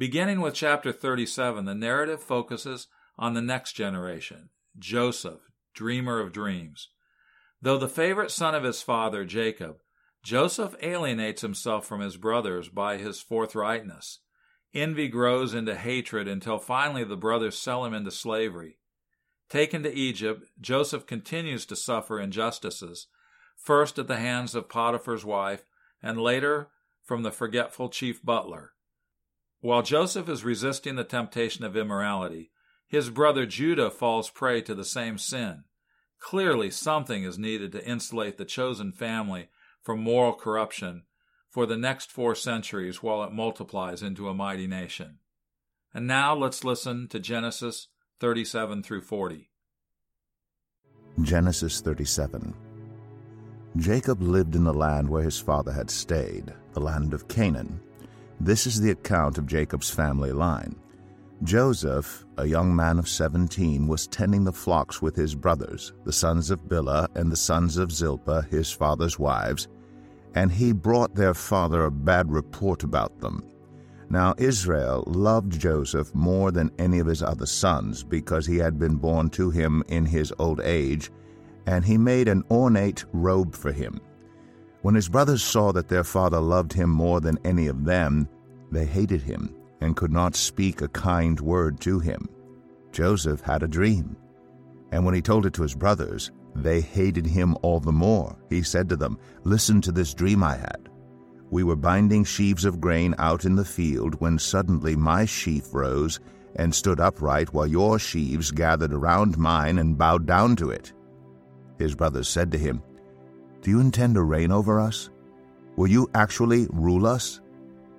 Beginning with chapter 37, the narrative focuses on the next generation, Joseph, dreamer of dreams. Though the favorite son of his father, Jacob, Joseph alienates himself from his brothers by his forthrightness. Envy grows into hatred until finally the brothers sell him into slavery. Taken to Egypt, Joseph continues to suffer injustices, first at the hands of Potiphar's wife, and later from the forgetful chief butler. While Joseph is resisting the temptation of immorality, his brother Judah falls prey to the same sin. Clearly, something is needed to insulate the chosen family from moral corruption for the next four centuries while it multiplies into a mighty nation. And now let's listen to Genesis 37 through 40. Genesis 37 Jacob lived in the land where his father had stayed, the land of Canaan. This is the account of Jacob's family line. Joseph, a young man of seventeen, was tending the flocks with his brothers, the sons of Bilhah and the sons of Zilpah, his father's wives, and he brought their father a bad report about them. Now Israel loved Joseph more than any of his other sons, because he had been born to him in his old age, and he made an ornate robe for him. When his brothers saw that their father loved him more than any of them, they hated him and could not speak a kind word to him. Joseph had a dream, and when he told it to his brothers, they hated him all the more. He said to them, Listen to this dream I had. We were binding sheaves of grain out in the field when suddenly my sheaf rose and stood upright while your sheaves gathered around mine and bowed down to it. His brothers said to him, do you intend to reign over us? Will you actually rule us?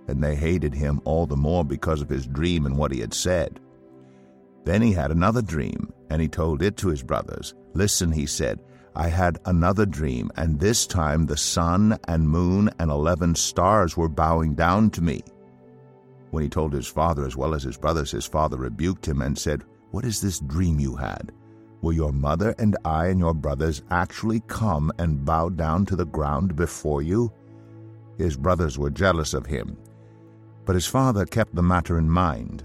And they hated him all the more because of his dream and what he had said. Then he had another dream, and he told it to his brothers. Listen, he said, I had another dream, and this time the sun and moon and eleven stars were bowing down to me. When he told his father as well as his brothers, his father rebuked him and said, What is this dream you had? Will your mother and I and your brothers actually come and bow down to the ground before you? His brothers were jealous of him, but his father kept the matter in mind.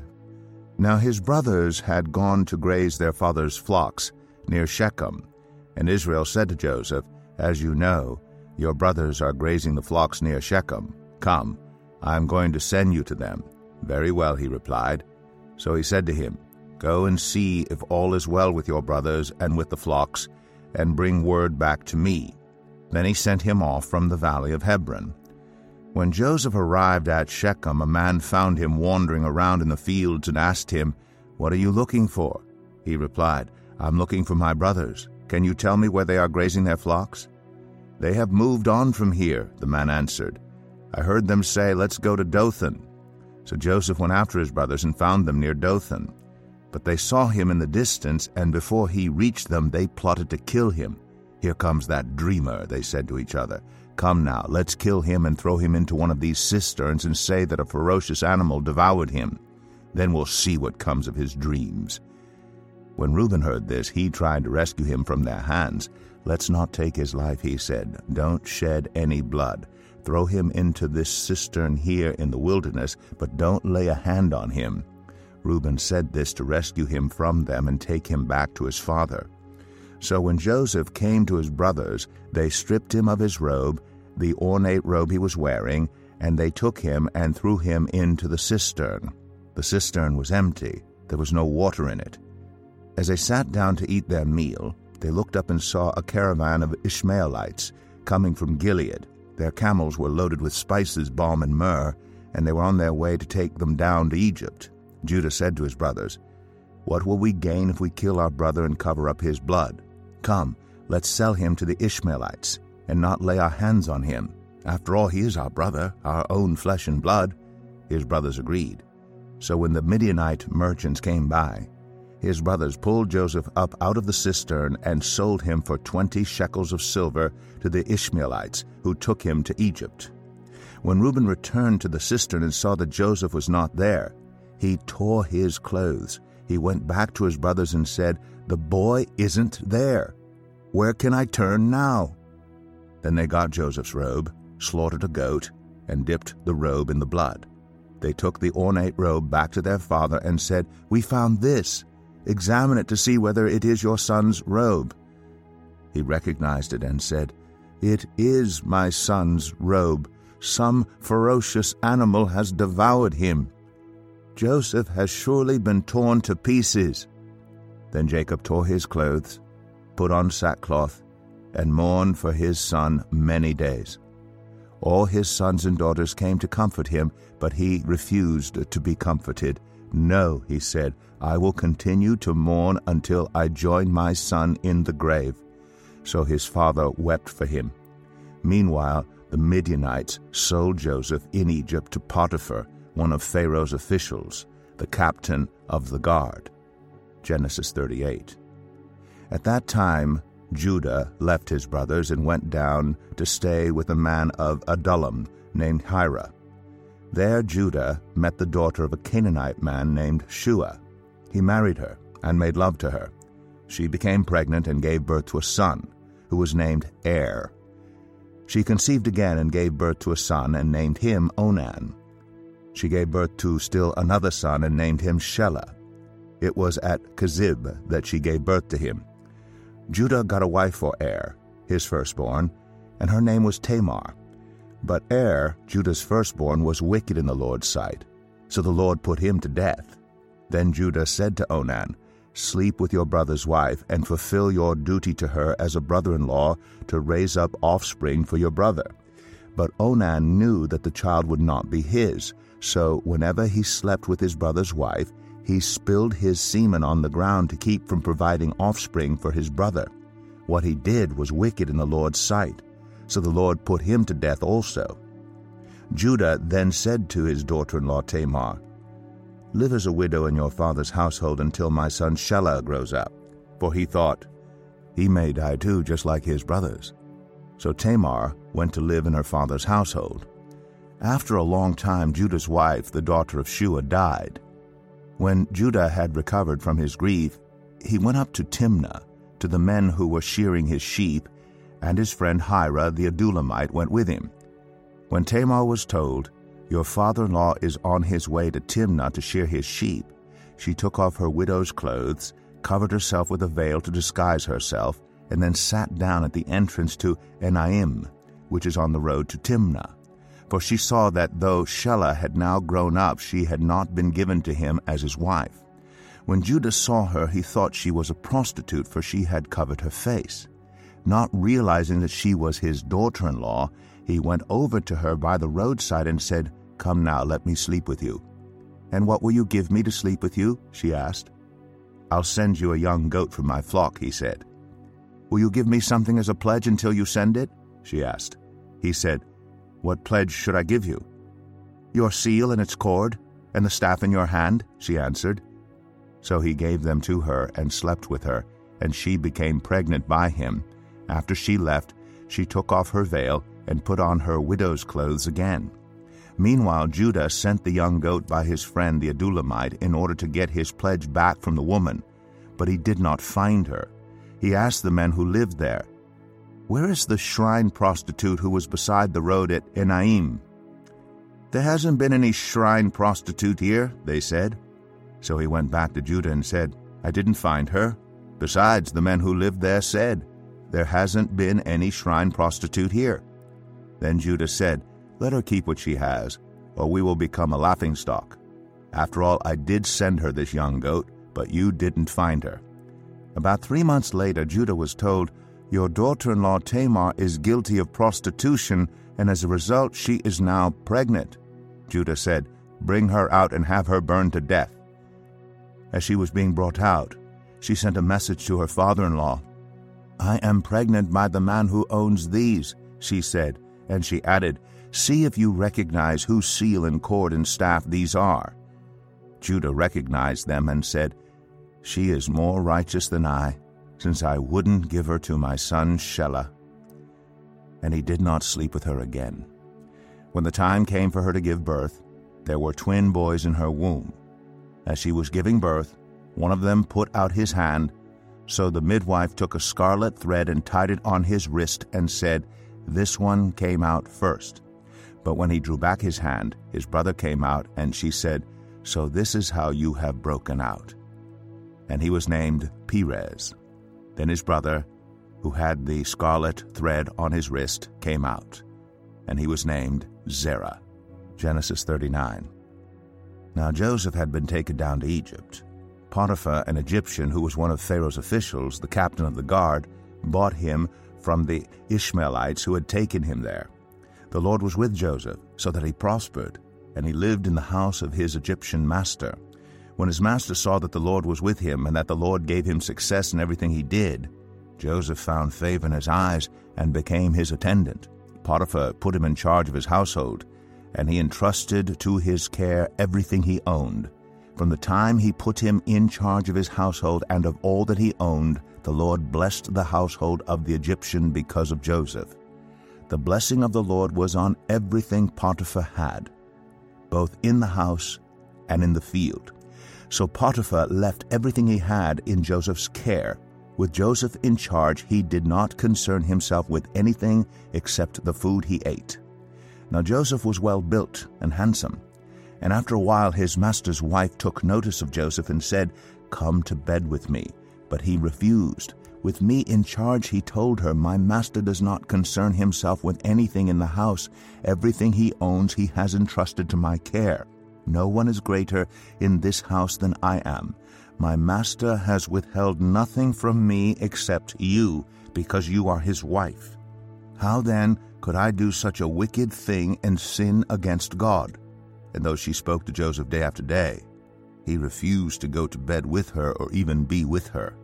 Now his brothers had gone to graze their father's flocks near Shechem, and Israel said to Joseph, As you know, your brothers are grazing the flocks near Shechem. Come, I am going to send you to them. Very well, he replied. So he said to him, Go and see if all is well with your brothers and with the flocks, and bring word back to me. Then he sent him off from the valley of Hebron. When Joseph arrived at Shechem, a man found him wandering around in the fields and asked him, What are you looking for? He replied, I'm looking for my brothers. Can you tell me where they are grazing their flocks? They have moved on from here, the man answered. I heard them say, Let's go to Dothan. So Joseph went after his brothers and found them near Dothan. But they saw him in the distance, and before he reached them, they plotted to kill him. Here comes that dreamer, they said to each other. Come now, let's kill him and throw him into one of these cisterns and say that a ferocious animal devoured him. Then we'll see what comes of his dreams. When Reuben heard this, he tried to rescue him from their hands. Let's not take his life, he said. Don't shed any blood. Throw him into this cistern here in the wilderness, but don't lay a hand on him. Reuben said this to rescue him from them and take him back to his father. So when Joseph came to his brothers, they stripped him of his robe, the ornate robe he was wearing, and they took him and threw him into the cistern. The cistern was empty, there was no water in it. As they sat down to eat their meal, they looked up and saw a caravan of Ishmaelites coming from Gilead. Their camels were loaded with spices, balm, and myrrh, and they were on their way to take them down to Egypt. Judah said to his brothers, What will we gain if we kill our brother and cover up his blood? Come, let's sell him to the Ishmaelites, and not lay our hands on him. After all, he is our brother, our own flesh and blood. His brothers agreed. So when the Midianite merchants came by, his brothers pulled Joseph up out of the cistern and sold him for twenty shekels of silver to the Ishmaelites, who took him to Egypt. When Reuben returned to the cistern and saw that Joseph was not there, he tore his clothes. He went back to his brothers and said, The boy isn't there. Where can I turn now? Then they got Joseph's robe, slaughtered a goat, and dipped the robe in the blood. They took the ornate robe back to their father and said, We found this. Examine it to see whether it is your son's robe. He recognized it and said, It is my son's robe. Some ferocious animal has devoured him. Joseph has surely been torn to pieces. Then Jacob tore his clothes, put on sackcloth, and mourned for his son many days. All his sons and daughters came to comfort him, but he refused to be comforted. No, he said, I will continue to mourn until I join my son in the grave. So his father wept for him. Meanwhile, the Midianites sold Joseph in Egypt to Potiphar, one of Pharaoh's officials, the captain of the guard. Genesis 38. At that time, Judah left his brothers and went down to stay with a man of Adullam named Hira. There Judah met the daughter of a Canaanite man named Shua. He married her and made love to her. She became pregnant and gave birth to a son, who was named Er. She conceived again and gave birth to a son and named him Onan. She gave birth to still another son and named him Shelah. It was at Kezib that she gave birth to him. Judah got a wife for Er, his firstborn, and her name was Tamar. But Er, Judah's firstborn, was wicked in the Lord's sight, so the Lord put him to death. Then Judah said to Onan, Sleep with your brother's wife, and fulfill your duty to her as a brother-in-law to raise up offspring for your brother. But Onan knew that the child would not be his, so whenever he slept with his brother's wife, he spilled his semen on the ground to keep from providing offspring for his brother. What he did was wicked in the Lord's sight, so the Lord put him to death also. Judah then said to his daughter-in-law Tamar, Live as a widow in your father's household until my son Shelah grows up. For he thought, He may die too, just like his brothers. So Tamar went to live in her father's household. After a long time, Judah's wife, the daughter of Shua, died. When Judah had recovered from his grief, he went up to Timnah, to the men who were shearing his sheep, and his friend Hira the Adullamite went with him. When Tamar was told, Your father-in-law is on his way to Timnah to shear his sheep, she took off her widow's clothes, covered herself with a veil to disguise herself, and then sat down at the entrance to Enaim, which is on the road to Timnah for she saw that though Shelah had now grown up, she had not been given to him as his wife. When Judah saw her, he thought she was a prostitute, for she had covered her face. Not realizing that she was his daughter-in-law, he went over to her by the roadside and said, Come now, let me sleep with you. And what will you give me to sleep with you? she asked. I'll send you a young goat from my flock, he said. Will you give me something as a pledge until you send it? she asked. He said, what pledge should I give you? Your seal and its cord, and the staff in your hand, she answered. So he gave them to her and slept with her, and she became pregnant by him. After she left, she took off her veil and put on her widow's clothes again. Meanwhile, Judah sent the young goat by his friend the Adullamite in order to get his pledge back from the woman, but he did not find her. He asked the men who lived there, where is the shrine prostitute who was beside the road at Enaim? There hasn't been any shrine prostitute here, they said. So he went back to Judah and said, I didn't find her. Besides, the men who lived there said, There hasn't been any shrine prostitute here. Then Judah said, Let her keep what she has, or we will become a laughingstock. After all, I did send her this young goat, but you didn't find her. About three months later, Judah was told, your daughter-in-law Tamar is guilty of prostitution, and as a result she is now pregnant. Judah said, Bring her out and have her burned to death. As she was being brought out, she sent a message to her father-in-law. I am pregnant by the man who owns these, she said, and she added, See if you recognize whose seal and cord and staff these are. Judah recognized them and said, She is more righteous than I, since I wouldn't give her to my son Shelah. And he did not sleep with her again. When the time came for her to give birth, there were twin boys in her womb. As she was giving birth, one of them put out his hand. So the midwife took a scarlet thread and tied it on his wrist and said, This one came out first. But when he drew back his hand, his brother came out, and she said, So this is how you have broken out. And he was named Perez. Then his brother, who had the scarlet thread on his wrist, came out, and he was named Zerah. Genesis 39. Now Joseph had been taken down to Egypt. Potiphar, an Egyptian who was one of Pharaoh's officials, the captain of the guard, bought him from the Ishmaelites who had taken him there. The Lord was with Joseph, so that he prospered, and he lived in the house of his Egyptian master. When his master saw that the Lord was with him, and that the Lord gave him success in everything he did, Joseph found favor in his eyes and became his attendant. Potiphar put him in charge of his household, and he entrusted to his care everything he owned. From the time he put him in charge of his household and of all that he owned, the Lord blessed the household of the Egyptian because of Joseph. The blessing of the Lord was on everything Potiphar had, both in the house and in the field. So Potiphar left everything he had in Joseph's care. With Joseph in charge, he did not concern himself with anything except the food he ate. Now Joseph was well built and handsome. And after a while his master's wife took notice of Joseph and said, Come to bed with me. But he refused. With me in charge, he told her, My master does not concern himself with anything in the house. Everything he owns he has entrusted to my care. No one is greater in this house than I am. My master has withheld nothing from me except you, because you are his wife. How then could I do such a wicked thing and sin against God? And though she spoke to Joseph day after day, he refused to go to bed with her or even be with her.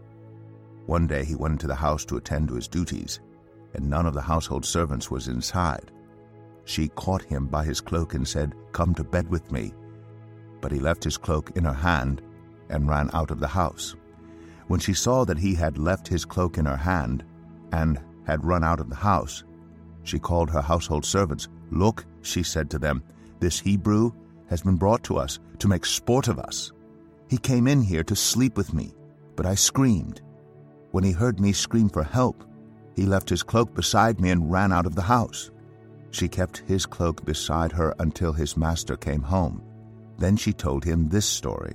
One day he went into the house to attend to his duties, and none of the household servants was inside. She caught him by his cloak and said, Come to bed with me but he left his cloak in her hand and ran out of the house. When she saw that he had left his cloak in her hand and had run out of the house, she called her household servants. Look, she said to them, this Hebrew has been brought to us to make sport of us. He came in here to sleep with me, but I screamed. When he heard me scream for help, he left his cloak beside me and ran out of the house. She kept his cloak beside her until his master came home. Then she told him this story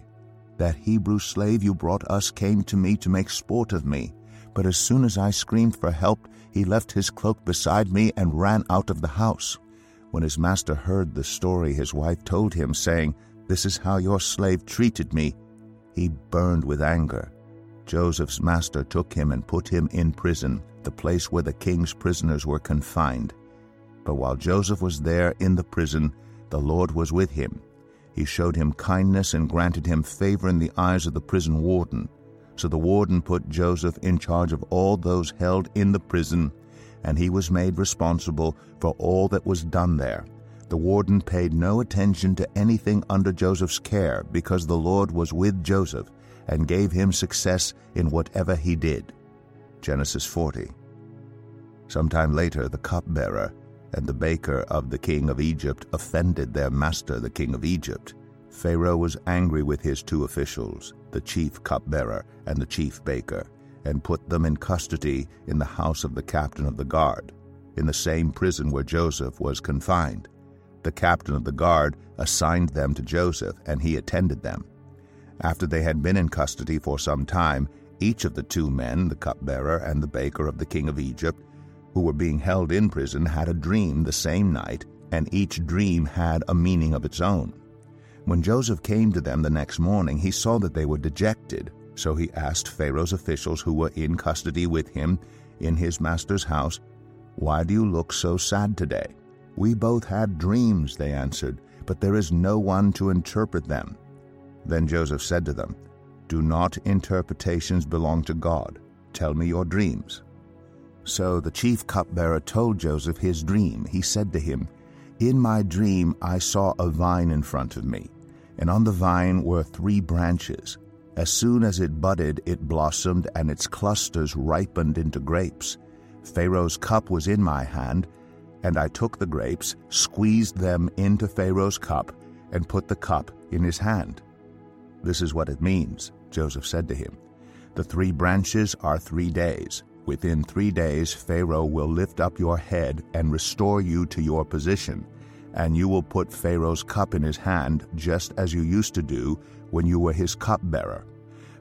That Hebrew slave you brought us came to me to make sport of me. But as soon as I screamed for help, he left his cloak beside me and ran out of the house. When his master heard the story, his wife told him, saying, This is how your slave treated me. He burned with anger. Joseph's master took him and put him in prison, the place where the king's prisoners were confined. But while Joseph was there in the prison, the Lord was with him he showed him kindness and granted him favor in the eyes of the prison warden. So the warden put Joseph in charge of all those held in the prison, and he was made responsible for all that was done there. The warden paid no attention to anything under Joseph's care because the Lord was with Joseph and gave him success in whatever he did. Genesis 40. Sometime later, the cupbearer and the baker of the king of Egypt offended their master, the king of Egypt. Pharaoh was angry with his two officials, the chief cupbearer and the chief baker, and put them in custody in the house of the captain of the guard, in the same prison where Joseph was confined. The captain of the guard assigned them to Joseph, and he attended them. After they had been in custody for some time, each of the two men, the cupbearer and the baker of the king of Egypt, who were being held in prison had a dream the same night, and each dream had a meaning of its own. When Joseph came to them the next morning, he saw that they were dejected. So he asked Pharaoh's officials who were in custody with him in his master's house, Why do you look so sad today? We both had dreams, they answered, but there is no one to interpret them. Then Joseph said to them, Do not interpretations belong to God? Tell me your dreams. So the chief cupbearer told Joseph his dream. He said to him, In my dream I saw a vine in front of me, and on the vine were three branches. As soon as it budded, it blossomed, and its clusters ripened into grapes. Pharaoh's cup was in my hand, and I took the grapes, squeezed them into Pharaoh's cup, and put the cup in his hand. This is what it means, Joseph said to him. The three branches are three days. Within three days, Pharaoh will lift up your head and restore you to your position, and you will put Pharaoh's cup in his hand, just as you used to do when you were his cupbearer.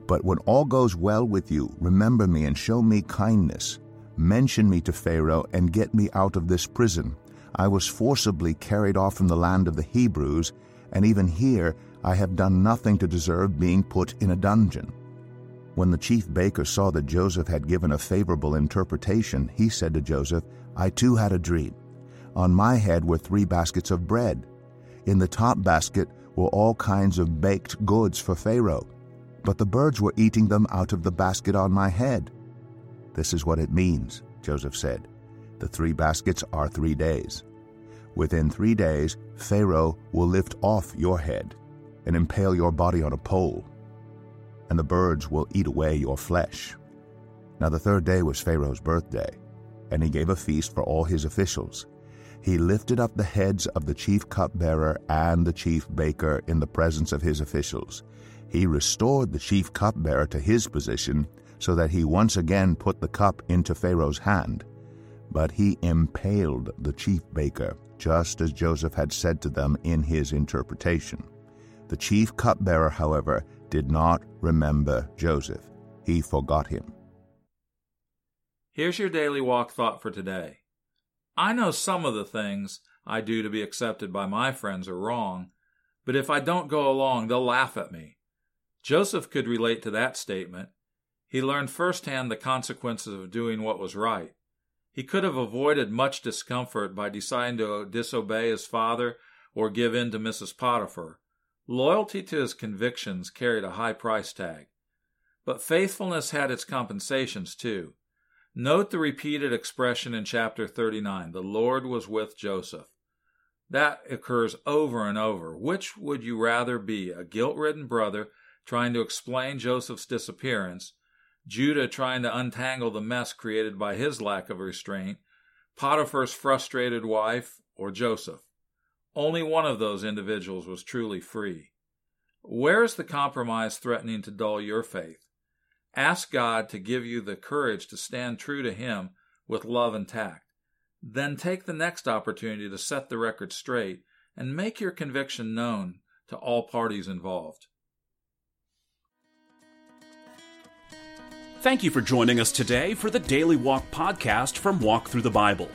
But when all goes well with you, remember me and show me kindness. Mention me to Pharaoh and get me out of this prison. I was forcibly carried off from the land of the Hebrews, and even here I have done nothing to deserve being put in a dungeon. When the chief baker saw that Joseph had given a favorable interpretation, he said to Joseph, I too had a dream. On my head were three baskets of bread. In the top basket were all kinds of baked goods for Pharaoh, but the birds were eating them out of the basket on my head. This is what it means, Joseph said. The three baskets are three days. Within three days, Pharaoh will lift off your head and impale your body on a pole, and the birds will eat away your flesh. Now the third day was Pharaoh's birthday, and he gave a feast for all his officials. He lifted up the heads of the chief cupbearer and the chief baker in the presence of his officials. He restored the chief cupbearer to his position so that he once again put the cup into Pharaoh's hand. But he impaled the chief baker, just as Joseph had said to them in his interpretation. The chief cupbearer, however, did not remember Joseph. He forgot him. Here's your daily walk thought for today. I know some of the things I do to be accepted by my friends are wrong, but if I don't go along, they'll laugh at me. Joseph could relate to that statement. He learned firsthand the consequences of doing what was right. He could have avoided much discomfort by deciding to disobey his father or give in to Mrs. Potiphar. Loyalty to his convictions carried a high price tag. But faithfulness had its compensations too. Note the repeated expression in chapter 39 the Lord was with Joseph. That occurs over and over. Which would you rather be, a guilt ridden brother trying to explain Joseph's disappearance, Judah trying to untangle the mess created by his lack of restraint, Potiphar's frustrated wife, or Joseph? Only one of those individuals was truly free. Where is the compromise threatening to dull your faith? Ask God to give you the courage to stand true to Him with love and tact. Then take the next opportunity to set the record straight and make your conviction known to all parties involved. Thank you for joining us today for the Daily Walk podcast from Walk Thru the Bible.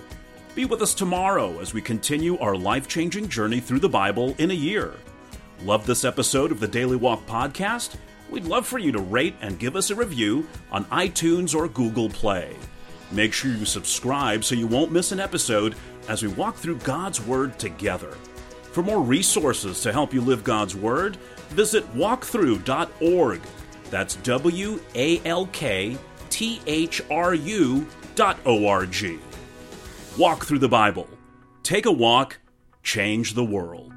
Be with us tomorrow as we continue our life changing journey through the Bible in a year. Love this episode of the Daily Walk podcast? We'd love for you to rate and give us a review on iTunes or Google Play. Make sure you subscribe so you won't miss an episode as we walk through God's Word together. For more resources to help you live God's Word, visit walkthru.org. That's W A L K T H R U dot O R G. Walk through the Bible. Take a walk, change the world.